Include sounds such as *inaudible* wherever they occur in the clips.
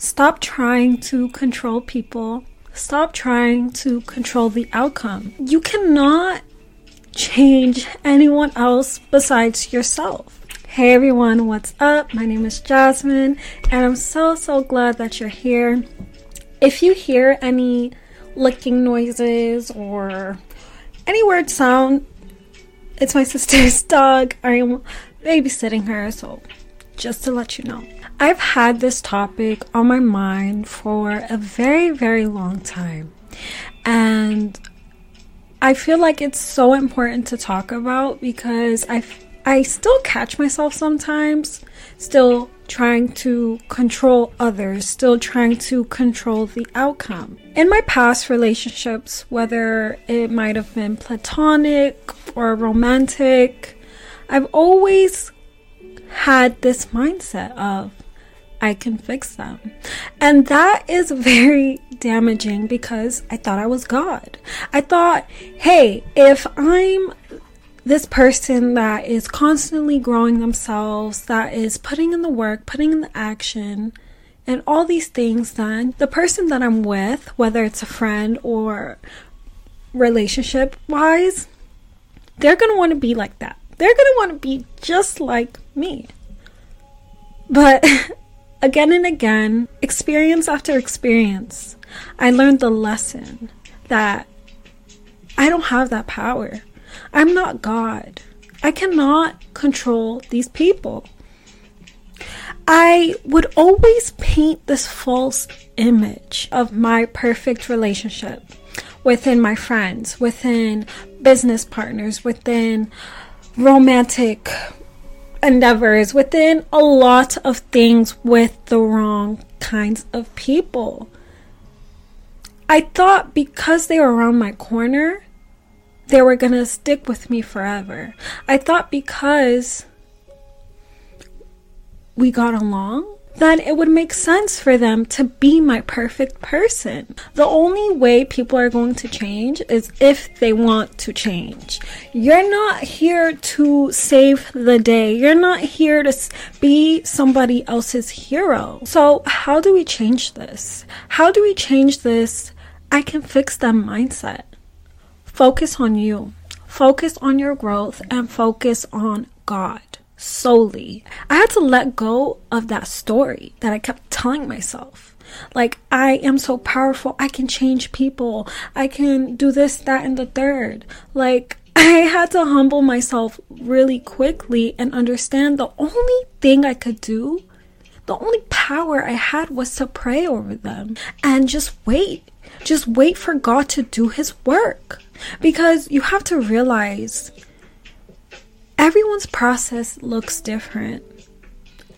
Stop trying to control people. Stop trying to control the outcome. You cannot change anyone else besides yourself. Hey everyone, what's up? My name is Jasmine, and I'm so so glad that you're here. If you hear any licking noises or any weird sound, it's my sister's *laughs* dog. I am babysitting her, so just to let you know. I've had this topic on my mind for a very, very long time. And I feel like it's so important to talk about because I, I still catch myself sometimes still trying to control others, still trying to control the outcome. In my past relationships, whether it might have been platonic or romantic, I've always had this mindset of I can fix them. And that is very damaging because I thought I was God. I thought, hey, if I'm this person that is constantly growing themselves, that is putting in the work, putting in the action, and all these things, then the person that I'm with, whether it's a friend or relationship wise, they're going to want to be like that. They're going to want to be just like me. But *laughs* again and again, experience after experience, I learned the lesson that I don't have that power. I'm not God. I cannot control these people. I would always paint this false image of my perfect relationship within my friends, within business partners, within romantic endeavors, within a lot of things with the wrong kinds of people. I thought because they were around my corner, they were gonna stick with me forever. I thought because we got along, then it would make sense for them to be my perfect person. The only way people are going to change is if they want to change. You're not here to save the day. You're not here to be somebody else's hero. So, how do we change this? How do we change this? I can fix them mindset. Focus on you. Focus on your growth and focus on God solely. I had to let go of that story that I kept telling myself. Like, I am so powerful. I can change people. I can do this, that, and the third. Like, *laughs* I had to humble myself really quickly and understand the only thing I could do, the only power I had was to pray over them and just wait. Just wait for God to do His work. Because you have to realize everyone's process looks different.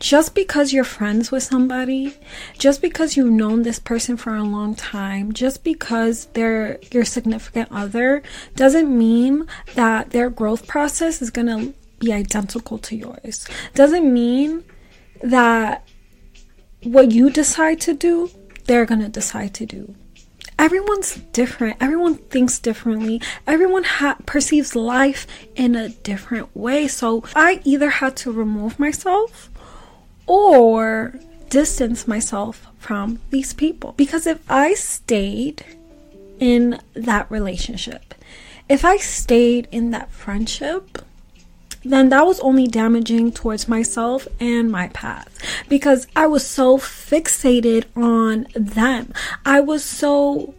Just because you're friends with somebody, just because you've known this person for a long time, just because they're your significant other, doesn't mean that their growth process is gonna be identical to yours. Doesn't mean that what you decide to do, they're gonna decide to do everyone's different. Everyone thinks differently. Everyone ha- perceives life in a different way. So I either had to remove myself or distance myself from these people. Because if I stayed in that relationship, if I stayed in that friendship, then that was only damaging towards myself and my path because I was so fixated on them. I was so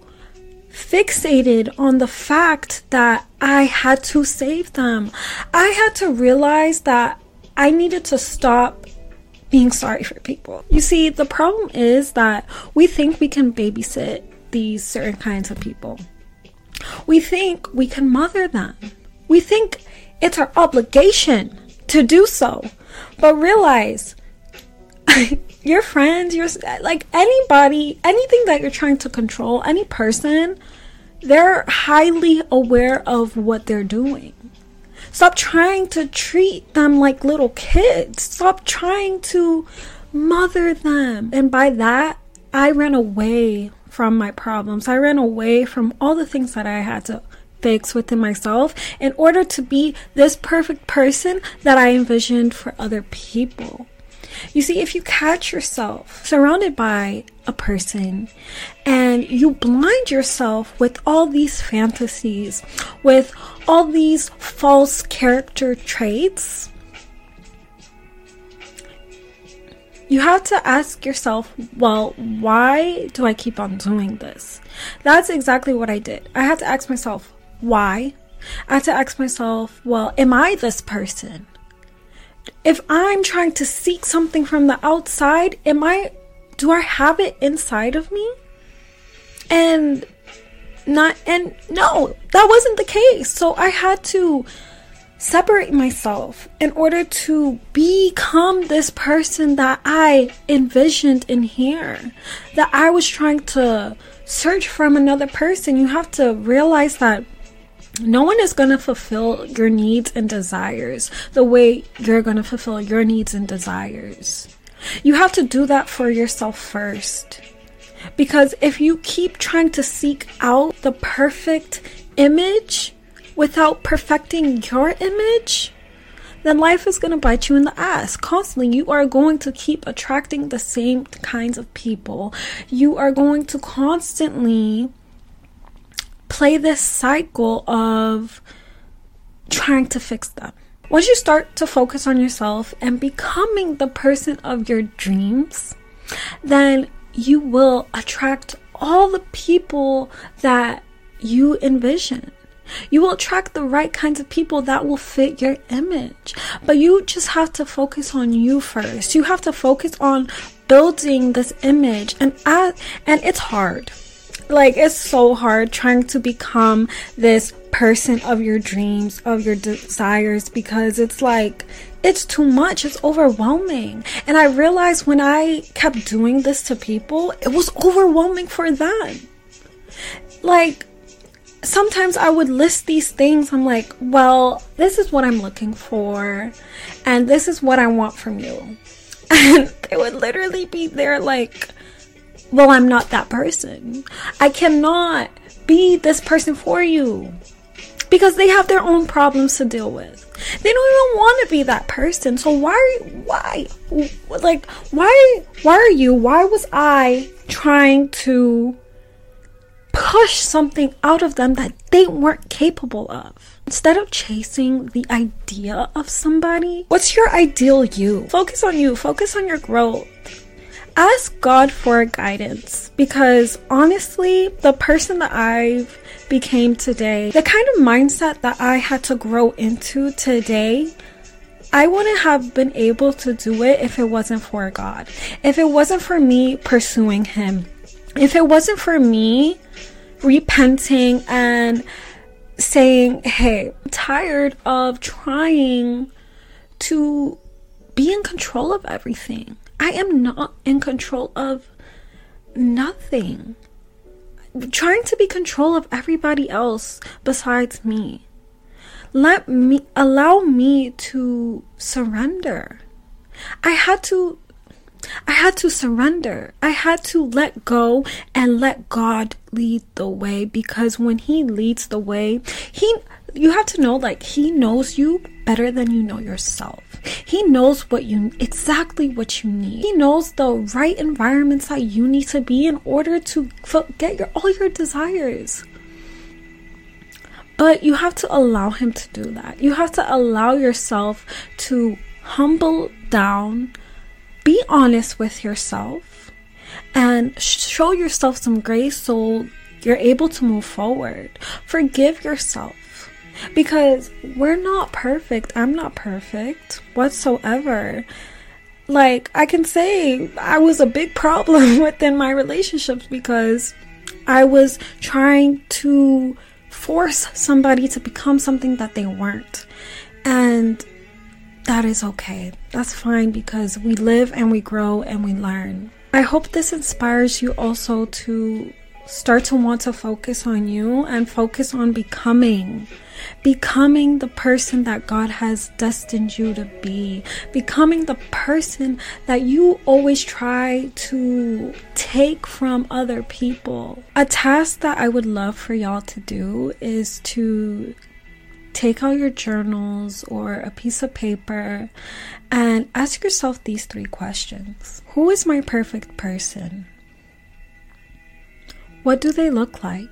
fixated on the fact that I had to save them. I had to realize that I needed to stop being sorry for people. You see, the problem is that we think we can babysit these certain kinds of people. We think we can mother them. We think it's our obligation to do so. But realize *laughs* your friends, your like anybody, anything that you're trying to control, any person, they're highly aware of what they're doing. Stop trying to treat them like little kids. Stop trying to mother them. And by that, I ran away from my problems. I ran away from all the things that I had to fix within myself in order to be this perfect person that I envisioned for other people. You see, if you catch yourself surrounded by a person and you blind yourself with all these fantasies, with all these false character traits, you have to ask yourself, well, why do I keep on doing this? That's exactly what I did. I had to ask myself, why? I had to ask myself, well, am I this person? if I'm trying to seek something from the outside, am I do I have it inside of me? And not and no, that wasn't the case. So I had to separate myself in order to become this person that I envisioned in here. That I was trying to search from another person. You have to realize that no one is going to fulfill your needs and desires the way you're going to fulfill your needs and desires. You have to do that for yourself first. Because if you keep trying to seek out the perfect image without perfecting your image, then life is going to bite you in the ass. Constantly, you are going to keep attracting the same kinds of people. You are going to constantly play this cycle of trying to fix them. Once you start to focus on yourself and becoming the person of your dreams, then you will attract all the people that you envision. You will attract the right kinds of people that will fit your image. But you just have to focus on you first. You have to focus on building this image and at, and it's hard like it's so hard trying to become this person of your dreams, of your desires because it's like it's too much, it's overwhelming. And I realized when I kept doing this to people, it was overwhelming for them. Like sometimes I would list these things. I'm like, well, this is what I'm looking for, and this is what I want from you. *laughs* And they would literally be there, like, well, I'm not that person. I cannot be this person for you because they have their own problems to deal with. They don't even want to be that person. So why why like why why are you why was I trying to push something out of them that they weren't capable of? Instead of chasing the idea of somebody, what's your ideal you? Focus on you, focus on your growth ask God for guidance because honestly, the person that I've became today, the kind of mindset that I had to grow into today, I wouldn't have been able to do it if it wasn't for God. If it wasn't for me pursuing Him. If it wasn't for me repenting and saying, hey, I'm tired of trying to be in control of everything. I am not in control of nothing. trying to be control of everybody else besides me. Let me allow me to surrender. I had to I had to surrender. I had to let go and let God lead the way because when he leads the way, he you have to know like he knows you better than you know yourself. He knows what you exactly what you need. He knows the right environments that you need to be in order to get your all your desires. But you have to allow him to do that. You have to allow yourself to humble down, be honest with yourself, and show yourself some grace so you're able to move forward. Forgive yourself because we're not perfect. I'm not perfect whatsoever. Like, I can say I was a big problem *laughs* within my relationships because I was trying to force somebody to become something that they weren't. And that is okay. That's fine because we live and we grow and we learn. I hope this inspires you also to start to want to focus on you and focus on becoming becoming the person that God has destined you to be, becoming the person that you always try to take from other people. A task that I would love for y'all to do is to take out your journals or a piece of paper and ask yourself these three questions Who is my perfect person? What do they look like?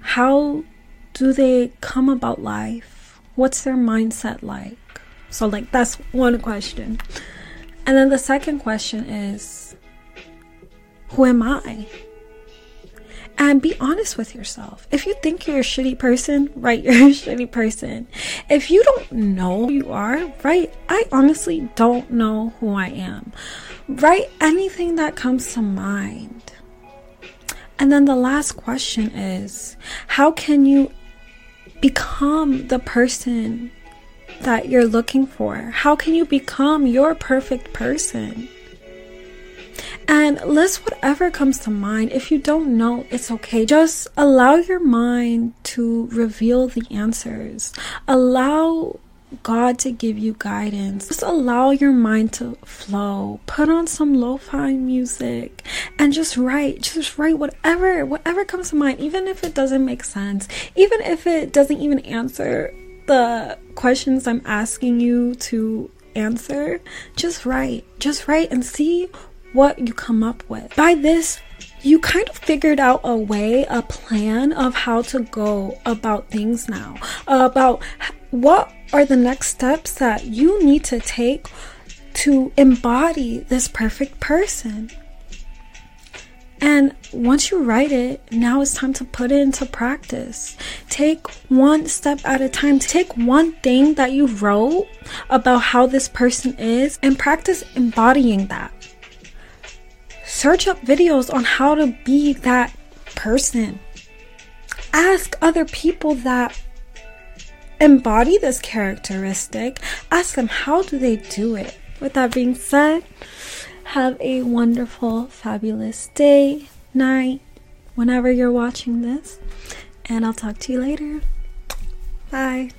How do they come about life? What's their mindset like? So, like, that's one question. And then the second question is Who am I? And be honest with yourself. If you think you're a shitty person, write, *laughs* you're a shitty person. If you don't know who you are, write, I honestly don't know who I am. Write anything that comes to mind. And then the last question is how can you become the person that you're looking for? How can you become your perfect person? And list whatever comes to mind. If you don't know, it's okay. Just allow your mind to reveal the answers. Allow God to give you guidance. Just allow your mind to flow. Put on some lo-fi music and just write. Just write whatever whatever comes to mind, even if it doesn't make sense. Even if it doesn't even answer the questions I'm asking you to answer. Just write. Just write and see what you come up with. By this, you kind of figured out a way, a plan of how to go about things now, about what are the next steps that you need to take to embody this perfect person. And once you write it, now it's time to put it into practice. Take one step at a time. Take one thing that you wrote about how this person is and practice embodying that search up videos on how to be that person. Ask other people that embody this characteristic. Ask them how do they do it. With that being said, have a wonderful, fabulous day, night, whenever you're watching this. And I'll talk to you later. Bye.